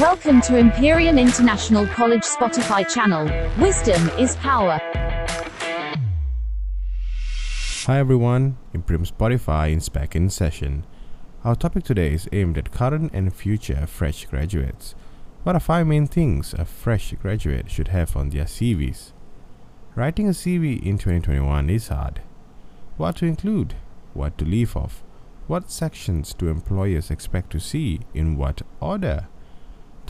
Welcome to Imperium International College Spotify channel. Wisdom is power. Hi everyone, Imperium Spotify is back in session. Our topic today is aimed at current and future fresh graduates. What are five main things a fresh graduate should have on their CVs? Writing a CV in 2021 is hard. What to include? What to leave off? What sections do employers expect to see in what order?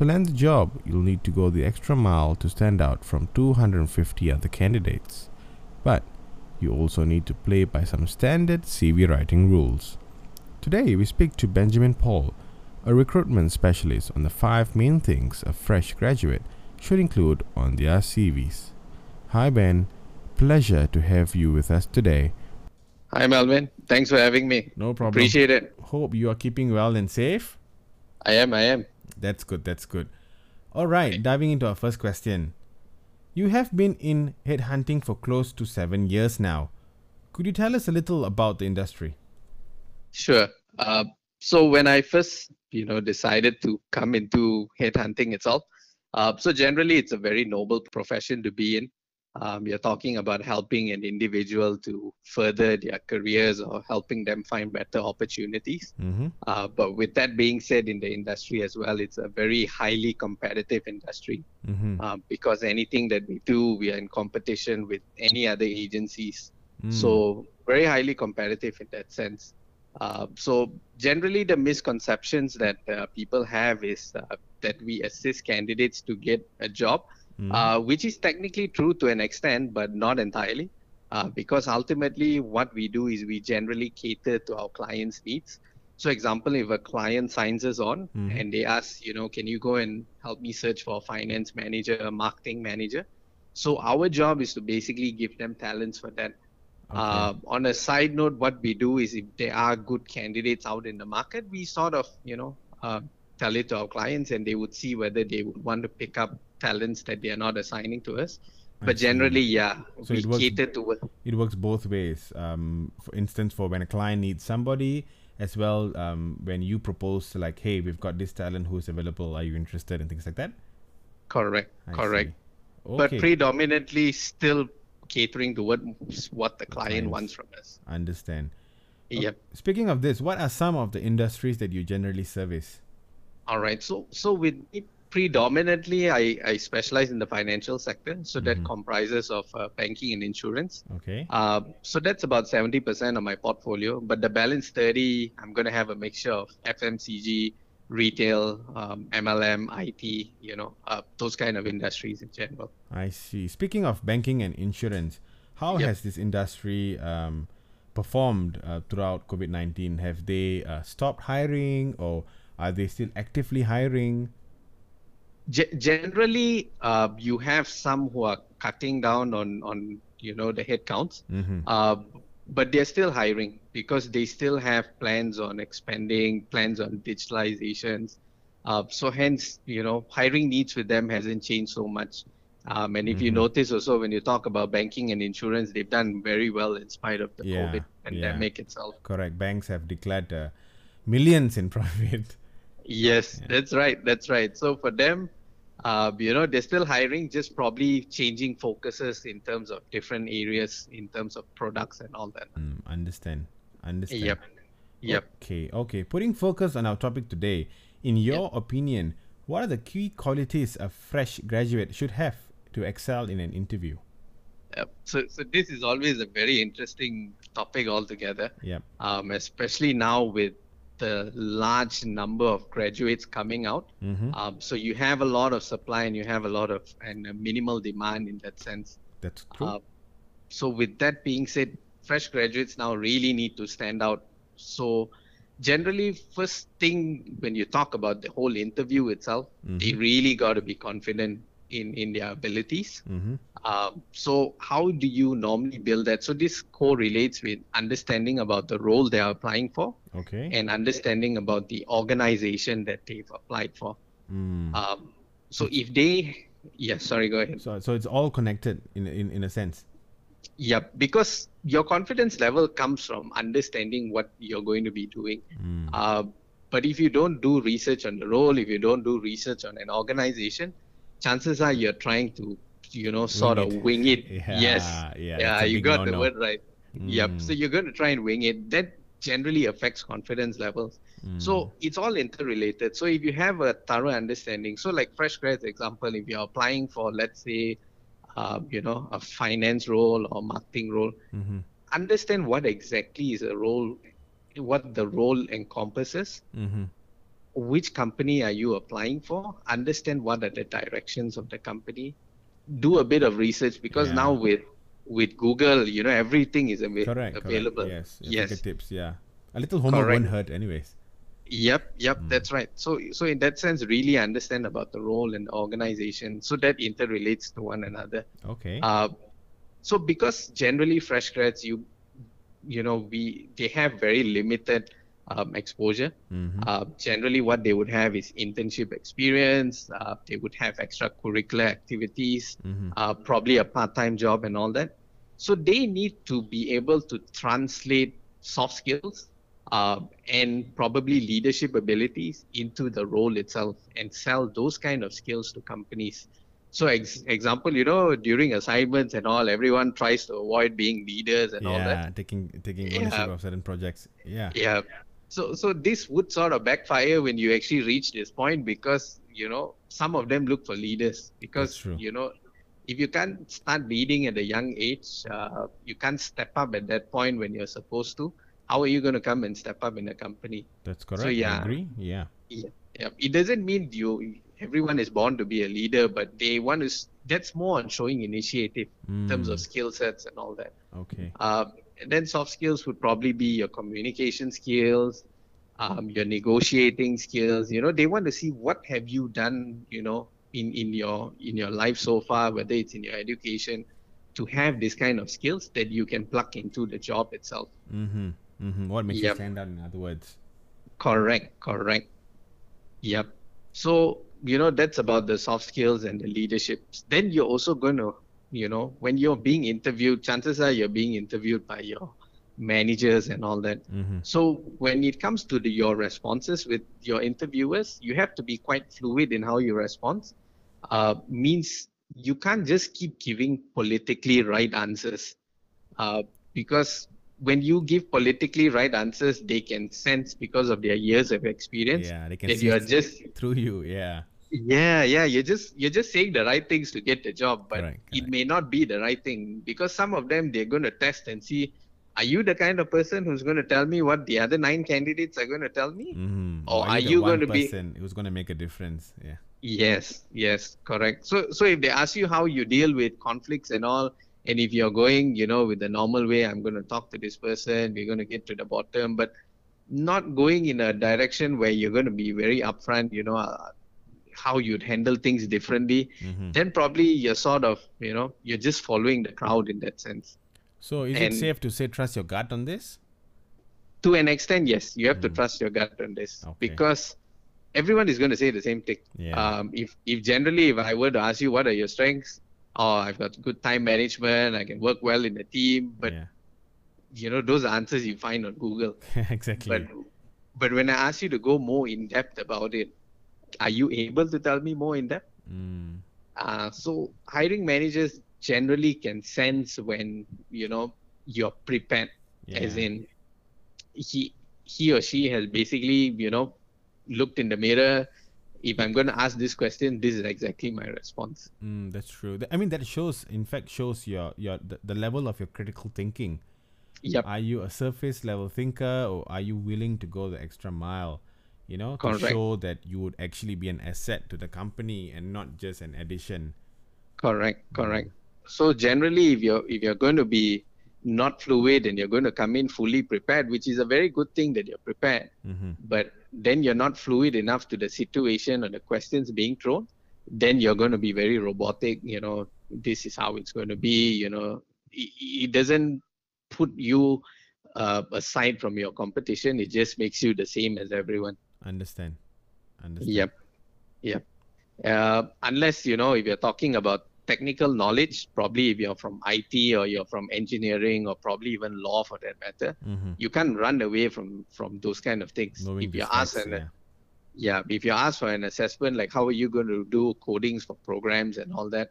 To land the job, you'll need to go the extra mile to stand out from 250 other candidates. But you also need to play by some standard CV writing rules. Today, we speak to Benjamin Paul, a recruitment specialist, on the five main things a fresh graduate should include on their CVs. Hi, Ben. Pleasure to have you with us today. Hi, Melvin. Thanks for having me. No problem. Appreciate it. Hope you are keeping well and safe. I am. I am. That's good. That's good. All right, diving into our first question. You have been in headhunting for close to seven years now. Could you tell us a little about the industry? Sure. Uh, so when I first, you know, decided to come into headhunting itself, uh, so generally it's a very noble profession to be in. Um, you're talking about helping an individual to further their careers or helping them find better opportunities. Mm-hmm. Uh, but with that being said, in the industry as well, it's a very highly competitive industry Mm-hmm. uh, because anything that we do, we are in competition with any other agencies. Mm. So very highly competitive in that sense. Uh, so generally, the misconceptions that uh, people have is uh, that we assist candidates to get a job, Mhm. uh, which is technically true to an extent, but not entirely. Uh, because ultimately, what we do is we generally cater to our clients' needs. So, example, if a client signs us on Mhm. and they ask, you know, can you go and help me search for a finance manager, a marketing manager? So, our job is to basically give them talents for that. Uh, on a side note, what we do is if there are good candidates out in the market, we sort of, you know, uh, tell it to our clients and they would see whether they would want to pick up talents that they are not assigning to us. But generally, yeah, So we it works- cater to what. it works both ways. Um, for instance, for when a client needs somebody, as well um, when you propose like, hey, we've got this talent who's available. Are you interested? And things like that. Correct, I correct. see. But predominantly still catering to what what the client Clients. wants from us. understand. Yep. Speaking of this, what are some of the industries that you generally service? All right. So so with predominantly, I, I specialize in the financial sector. So that Mhm. comprises of uh, banking and insurance. Okay. Uh, so that's about 70% of my portfolio. But the balance 30, I'm going to have a mixture of FMCG, retail, um, MLM, IT, you know, uh, those kind of industries in general. I see. Speaking of banking and insurance, how Yep. has this industry um, performed uh, throughout COVID 19? Have they uh, stopped hiring or are they still actively hiring? Ge- generally, uh, you have some who are cutting down on, on you know, the headcounts. Mm-hmm. Uh, but they're still hiring because they still have plans on expanding, plans on digitalizations. Uh, so hence, you know, hiring needs with them hasn't changed so much. Um, and if you Mhm. notice also when you talk about banking and insurance, they've done very well in spite of the Yeah, COVID yeah. pandemic itself. Correct. Banks have declared uh, millions in profit. Yes, Yeah. that's right. That's right. So for them, uh, you know, they're still hiring, just probably changing focuses in terms of different areas, in terms of products and all that. Mm, understand. Understand. Yep. Yep. Okay. Okay. Putting focus on our topic today, in your opinion, what are the key qualities a fresh graduate should have to excel in an interview? Yep. So, so this is always a very interesting topic altogether, Yep. um, especially now with the large number of graduates coming out. Mm-hmm. Um, so you have a lot of supply and you have a lot of and a minimal demand in that sense. That's true. Uh, so with that being said, fresh graduates now really need to stand out. So generally, first thing when you talk about the whole interview itself, they Mhm. really got to be confident in in their abilities. mm-hmm. Um, so how do you normally build that? So this correlates with understanding about the role they are applying for Okay. and understanding about the organization that they've applied for. Mm. Um, so if they, yeah, sorry, go ahead. so, so it's all connected in in, in a sense. Yeah, because your confidence level comes from understanding what you're going to be doing. Mm. Uh, but if you don't do research on the role, if you don't do research on an organization, chances are you're trying to, you know, sort Wing of it. wing it. Yeah, yes. yeah, Yeah, you got the no-no. word right. Yep. Mm. So you're going to try and wing it. That generally affects confidence levels. Mm. So it's all interrelated. So if you have a thorough understanding, so like fresh grads example, if you're applying for let's say, uh, you know, a finance role or marketing role, Mm-hmm. understand what exactly is a role, what the role encompasses. Mm-hmm. Which company are you applying for? Understand what are the directions of the company. Do a bit of research because Yeah. now with with Google, you know, everything is ava- Correct. available. Correct. Yes. Yes. Fingertips. Yeah. A little homework Correct. won't hurt, anyways. Yep, yep, Mm. that's right. So, so in that sense, really understand about the role and organization, so that interrelates to one another. Okay. Uh, so because generally fresh grads, you, you know, we they have very limited um, exposure. mm-hmm. Uh, generally, what they would have is internship experience. Uh, they would have extracurricular activities, mm-hmm. uh, probably a part-time job and all that. So they need to be able to translate soft skills uh, and probably leadership abilities into the role itself and sell those kind of skills to companies. So, ex- example, you know, during assignments and all, everyone tries to avoid being leaders and all that. Yeah. Taking taking ownership Yeah. of certain projects. Yeah. Yeah. So so this would sort of backfire when you actually reach this point because you know some of them look for leaders because you know if you can't start leading at a young age, uh, you can't step up at that point when you're supposed to. How are you going to come and step up in a company? That's correct. I yeah. agree. Yeah. Yeah, it doesn't mean you everyone is born to be a leader, but they want to. That's more on showing initiative in terms of Mm, skill sets and all that. Okay. Um, and then soft skills would probably be your communication skills, um, your negotiating skills. You know, they want to see what have you done. You know, in in your in your life so far, whether it's in your education, to have this kind of skills that you can plug into the job itself. Mm-hmm. Mm-hmm. What makes you stand out? In other words. Correct, correct. Yep. So, you know, that's about the soft skills and the leadership. Then you're also going to, you know, when you're being interviewed, chances are you're being interviewed by your managers and all that. Mm-hmm. So when it comes to the, your responses with your interviewers, you have to be quite fluid in how you respond. Uh, means you can't just keep giving politically right answers, uh, because when you give politically right answers, they can sense because of their years of experience Yeah. They can that see you are just through you. Yeah. Yeah yeah you're just you're just saying the right things to get the job, but Correct, it may not be the right thing because some of them they're going to test and see. Are you the kind of person who's going to tell me what the other nine candidates are going to tell me? Mm-hmm. Or are the you going to be- person who's going to make a difference? Yeah. Yes, yes, correct. So, so if they ask you how you deal with conflicts and all, and if you're going, you know, with the normal way, I'm going to talk to this person, we're going to get to the bottom, but not going in a direction where you're going to be very upfront, you know, uh, how you'd handle things differently, Mm-hmm. then probably you're sort of, you know, you're just following the crowd in that sense. So is it safe to say trust your gut on this? To an extent, yes, you have to Mm. trust your gut on this Okay. because everyone is going to say the same thing. Yeah. Um, if if generally if I were to ask you what are your strengths, oh I've got good time management, I can work well in a team, but yeah. you know those answers you find on Google. exactly. But but when I ask you to go more in depth about it, are you able to tell me more in depth? mm. Uh, so hiring managers generally can sense when you know you're prepared, yeah. as in he he or she has basically you know looked in the mirror. If I'm going to ask this question, this is exactly my response. Mm, that's true. I mean, that shows, in fact, shows your your the, the level of your critical thinking. Yep. Are you a surface level thinker, or are you willing to go the extra mile? You know, to show that you would actually be an asset to the company and not just an addition. Correct, correct. So generally, if you're if you're going to be not fluid and you're going to come in fully prepared, which is a very good thing that you're prepared, Mm-hmm. but then you're not fluid enough to the situation or the questions being thrown, then you're going to be very robotic. You know, this is how it's going to be. You know, it, it doesn't put you uh, aside from your competition. It just makes you the same as everyone. Understand. Understand. Yep. Yep. Uh, unless, you know, if you're talking about technical knowledge, probably if you're from IT or you're from engineering or probably even law for that matter, Mm-hmm. you can't run away from from those kind of things. Knowing if you ask specs, an, yeah. yeah, if you ask for an assessment, like how are you going to do codings for programs and all that,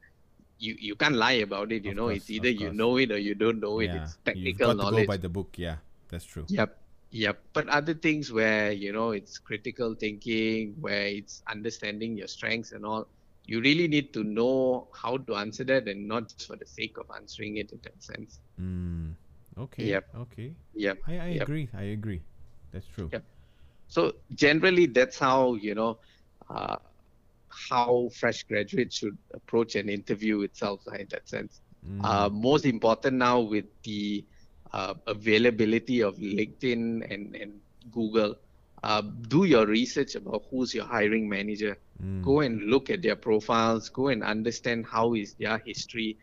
you you can't lie about it. You Of know, course, it's either you know it or you don't know it. yeah. It's You've technical got to go by the book. Yeah, that's true. Yep. Yep. But other things where, you know, it's critical thinking, where it's understanding your strengths and all, you really need to know how to answer that and not just for the sake of answering it in that sense. Mm. Okay. Yep. Okay. Yep. I, I Yep. agree. I agree. That's true. Yep. So generally, that's how, you know, uh, how fresh graduates should approach an interview itself in that sense. Mm. Uh, most important now with the uh, availability of LinkedIn and, and Google, uh, do your research about who's your hiring manager. Mm. Go and look at their profiles. Go and understand how is their history.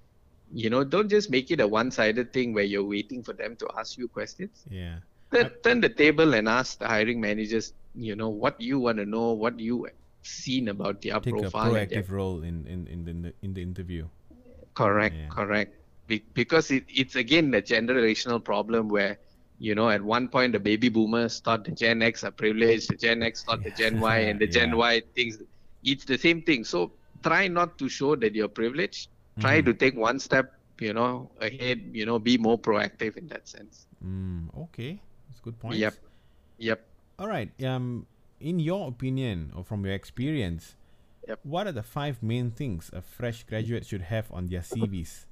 You know, don't just make it a one-sided thing where you're waiting for them to ask you questions. Yeah. Turn, turn the table and ask the hiring managers. You know what you want to know, what you seen about their Take a profile. and their proactive role in in in the in the interview. Correct, Yeah. correct. Be- because it, it's again a generational problem where, you know, at one point the baby boomers thought the Gen X are privileged, the Gen X thought the Gen Y, and the Gen Y things it's the same thing. So try not to show that you're privileged. Try Mhm. to take one step, you know, ahead. You know, be more proactive in that sense. Mm. Okay. That's a good point. Yep. Yep. All right. Um, in your opinion or from your experience, Yep. what are the five main things a fresh graduate should have on their CVs?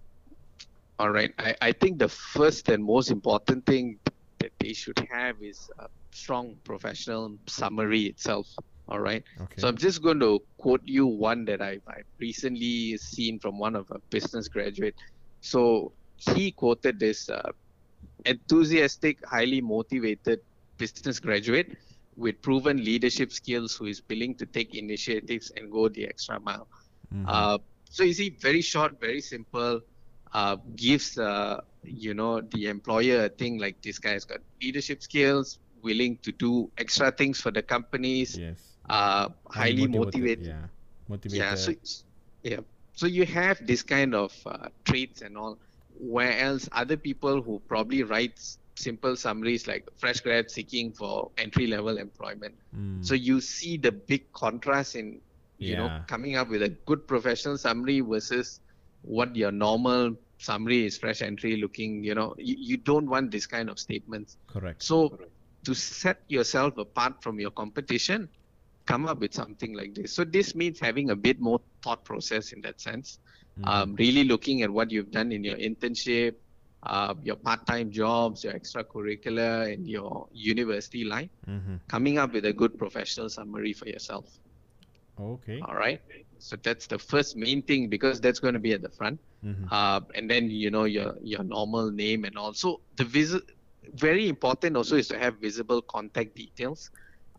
All right. I, I think the first and most important thing that they should have is a strong professional summary itself. All right. Okay. So I'm just going to quote you one that I've, I've recently seen from one of a business graduate. So he quoted this uh, enthusiastic, highly motivated business graduate with proven leadership skills who is willing to take initiatives and go the extra mile. Mhm. Uh, so you see, very short, very simple, uh, gives uh, you know the employer a thing like this guy's got leadership skills, willing to do extra things for the companies, yes. uh, highly motivated. Yeah. Motivated. Yeah, so yeah, so you have this kind of uh, traits and all. Where else other people who probably write simple summaries like fresh grad seeking for entry level employment. Mm. So you see the big contrast in you know coming up with a good professional summary versus what your normal summary is fresh entry looking you know you, you don't want this kind of statements correct. so to set yourself apart from your competition come up with something like this so this means having a bit more thought process in that sense Mm. um, really looking at what you've done in your internship uh, your part-time jobs your extracurricular and your university life Mhm. coming up with a good professional summary for yourself Okay. all right. So that's the first main thing because that's going to be at the front. Mhm. Uh, and then you know your your normal name and also the visit. Very important also is to have visible contact details.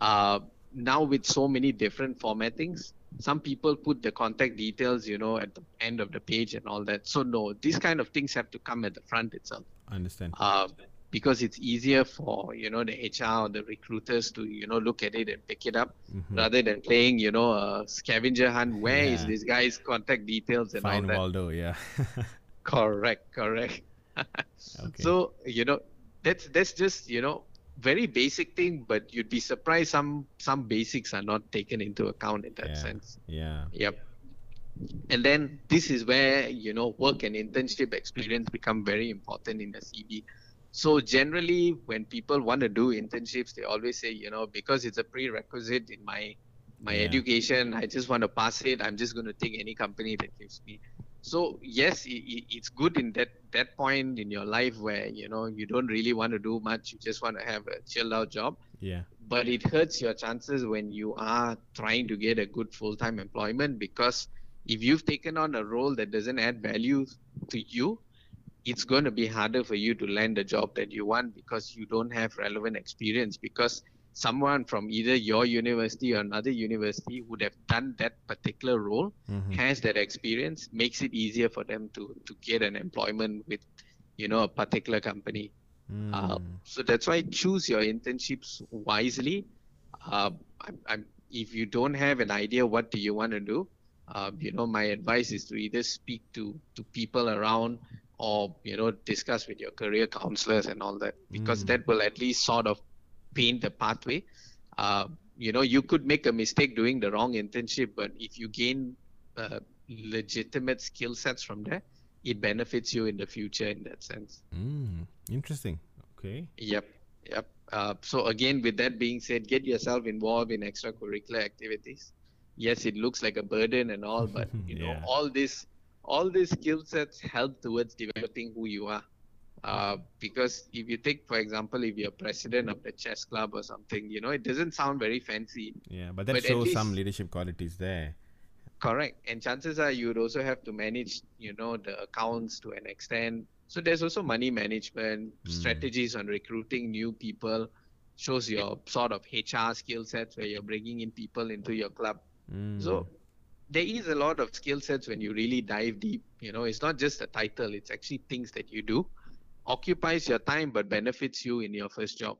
Uh, now with so many different formattings, some people put the contact details, you know, at the end of the page and all that. So no, these kind of things have to come at the front itself I Understand. uh, because it's easier for you know the HR or the recruiters to you know look at it and pick it up Mhm. rather than playing you know a scavenger hunt. Where is Yeah. this guy's contact details and Fine all that? Waldo. Yeah. Correct, correct. okay. So you know that's that's just you know very basic thing, but you'd be surprised some some basics are not taken into account in that yeah. sense. Yeah. Yep. And then this is where you know work and internship experience become very important in the CV. So generally, when people want to do internships, they always say, you know, because it's a prerequisite in my my Yeah. education, I just want to pass it. I'm just going to take any company that gives me. So yes, i i- it's good in that that point in your life where you know you don't really want to do much. You just want to have a chilled out job Yeah. but it hurts your chances when you are trying to get a good full-time employment because if you've taken on a role that doesn't add value to you it's going to be harder for you to land the job that you want because you don't have relevant experience because someone from either your university or another university would have done that particular role Mhm. has that experience makes it easier for them to to get an employment with you know a particular company uh, Mm. so that's why choose your internships wisely. Uh, I'm, I'm, if you don't have an idea what do you want to do, um, you know, my advice is to either speak to to people around or you know discuss with your career counselors and all that because Mm. that will at least sort of paint the pathway. Uh, you know, you could make a mistake doing the wrong internship, but if you gain uh, legitimate skill sets from there, it benefits you in the future in that sense. Mm, interesting. Okay. Yep, yep. Uh, so again, with that being said, get yourself involved in extracurricular activities. Yes, it looks like a burden and all, but you know, all this, all these skill sets help towards developing who you are. Uh, because if you take, for example, if you're president of the chess club or something, you know, it doesn't sound very fancy, Yeah, but that But shows some leadership qualities there. Correct. And chances are you would also have to manage, you know, the accounts to an extent. So there's also money management, Mm. strategies on recruiting new people, shows your sort of HR skill sets where you're bringing in people into your club. Mm. So there is a lot of skill sets when you really dive deep. You know, it's not just a title, it's actually things that you do. Occupies your time but benefits you in your first job.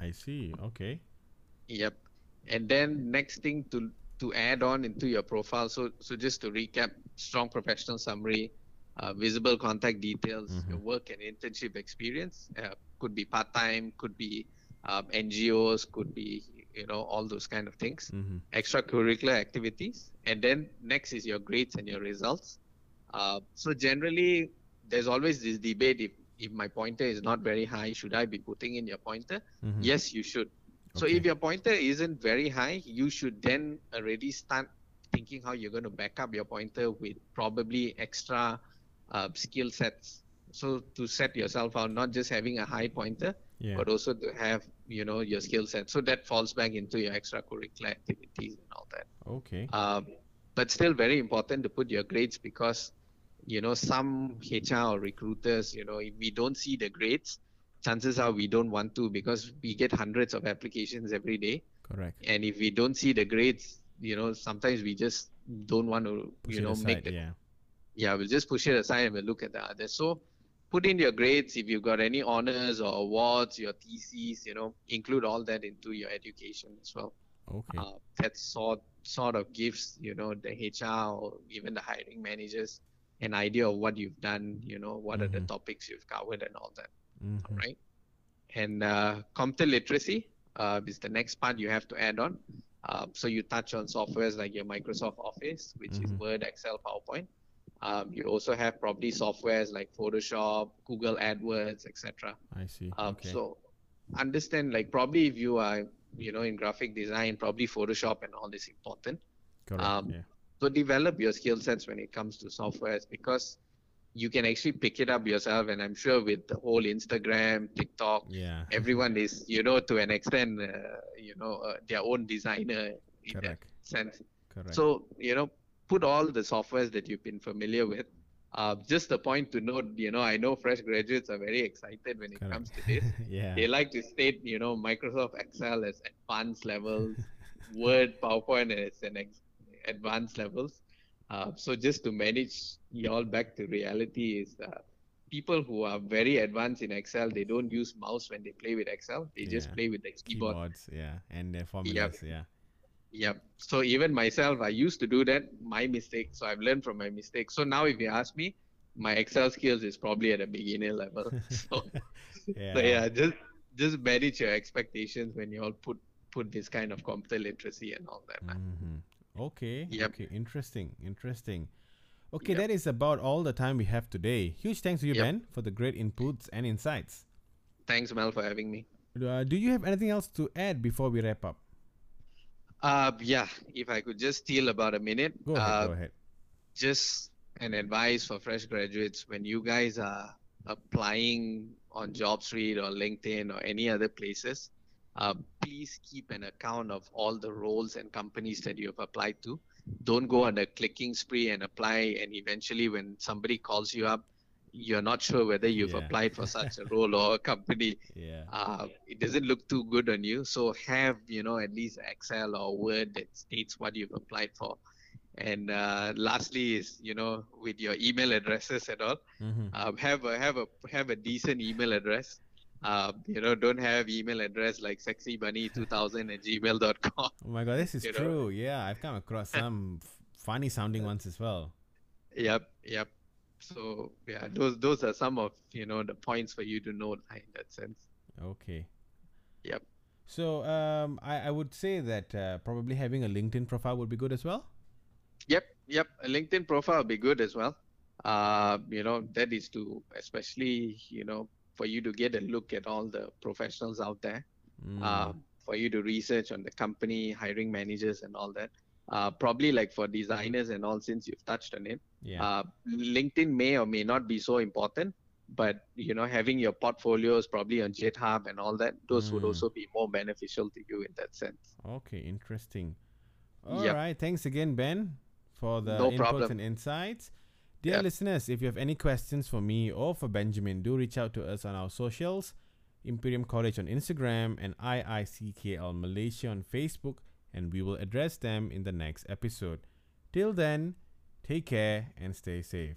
I see. Okay. Yep. And then next thing to to add on into your profile. So so just to recap, strong professional summary, uh, visible contact details, Mhm. your work and internship experience. Uh, could be part time, could be um, NGOs, could be you know all those kind of things. hmm Extracurricular activities, and then next is your grades and your results. Uh, so generally, there's always this debate if if my pointer is not very high, should I be putting in your pointer? Mhm. Yes, you should. So Okay. if your pointer isn't very high, you should then already start thinking how you're going to back up your pointer with probably extra uh, skill sets. So to set yourself out, not just having a high pointer, Yeah. but also to have you know your skill set. So that falls back into your extracurricular activities and all that. Okay. Um, but still very important to put your grades because you know some HR or recruiters, you know, if we don't see the grades, chances are we don't want to because we get hundreds of applications every day, Correct. and if we don't see the grades, you know, sometimes we just don't want to, Push you know, aside. make the yeah. yeah, we'll just push it aside and we'll look at the others. So put in your grades if you've got any honors or awards, your theses, you know, include all that into your education as well. Okay. Uh, that sort sort of gives you know the HR or even the hiring managers an idea of what you've done, you know, what are the Mhm. topics you've covered and all that, Mhm. all right? And uh, computer literacy uh, is the next part you have to add on. Uh, so you touch on softwares like your Microsoft Office, which is Mhm. Word, Excel, PowerPoint. Um, you also have probably softwares like Photoshop, Google AdWords, etc. I see. Um, okay. So understand like probably if you are you know in graphic design, probably Photoshop and all is important. Correct. um, yeah. So develop your skill sets when it comes to softwares because you can actually pick it up yourself. And I'm sure with the whole Instagram, TikTok, Yeah. everyone is you know to an extent uh, you know uh, their own designer in Correct. that sense. Correct. So you know put all the softwares that you've been familiar with. Uh, just a point to note, you know, I know fresh graduates are very excited when it Correct. comes to this yeah. they like to state, you know, Microsoft Excel as advanced levels, Word, PowerPoint as an ex- advanced levels. Uh, so just to manage y'all back to reality is uh, people who are very advanced in Excel, they don't use mouse when they play with Excel. They just play with the keyboard. Keyboards. Yeah. And their formulas. Yeah. Yep. So even myself, I used to do that. My mistake. So I've learned from my mistakes. So now, if you ask me, my Excel skills is probably at a beginner level. so, Yeah. so yeah, just just manage your expectations when you all put put this kind of computer literacy and all that. man. hmm Okay. Yep. Okay. Interesting. Interesting. Okay, Yep. that is about all the time we have today. Huge thanks to you, Yep. Ben, for the great inputs and insights. Thanks, Mel, for having me. Uh, do you have anything else to add before we wrap up? Uh, yeah, if I could just steal about a minute. Go ahead. uh, go ahead. just an advice for fresh graduates when you guys are applying on JobStreet or LinkedIn or any other places, uh, please keep an account of all the roles and companies that you have applied to. Don't go on a clicking spree and apply, and eventually, when somebody calls you up, you're not sure whether you've Yeah. applied for such a role or a company. Yeah. Uh, it doesn't look too good on you. So have you know at least Excel or Word that states what you've applied for. And uh, lastly is you know with your email addresses and all, hmm um, have a have a have a decent email address. Uh, you know, don't have email address like sexybunny2000 at gmail.com. Oh my god, this is You know? true. Yeah, I've come across some funny sounding ones as well. Yep, yep. So yeah, those those are some of you know the points for you to note in that sense. Okay. Yep. So um, I, I would say that uh, probably having a LinkedIn profile would be good as well. Yep, yep. A LinkedIn profile would be good as well. Uh, you know, that is to especially you know for you to get a look at all the professionals out there. Mm. Uh, for you to research on the company, hiring managers, and all that. Uh, probably like for designers and all, since you've touched on it, Yeah. uh, LinkedIn may or may not be so important, but you know, having your portfolios probably on GitHub and all that, those would Mm. also be more beneficial to you in that sense. Okay, interesting. All right, Yep. thanks again, Ben, for the No inputs problem. and insights. Dear Yeah. listeners, if you have any questions for me or for Benjamin, do reach out to us on our socials Imperium College on Instagram and IICKL Malaysia on Facebook, and we will address them in the next episode. Till then, take care and stay safe.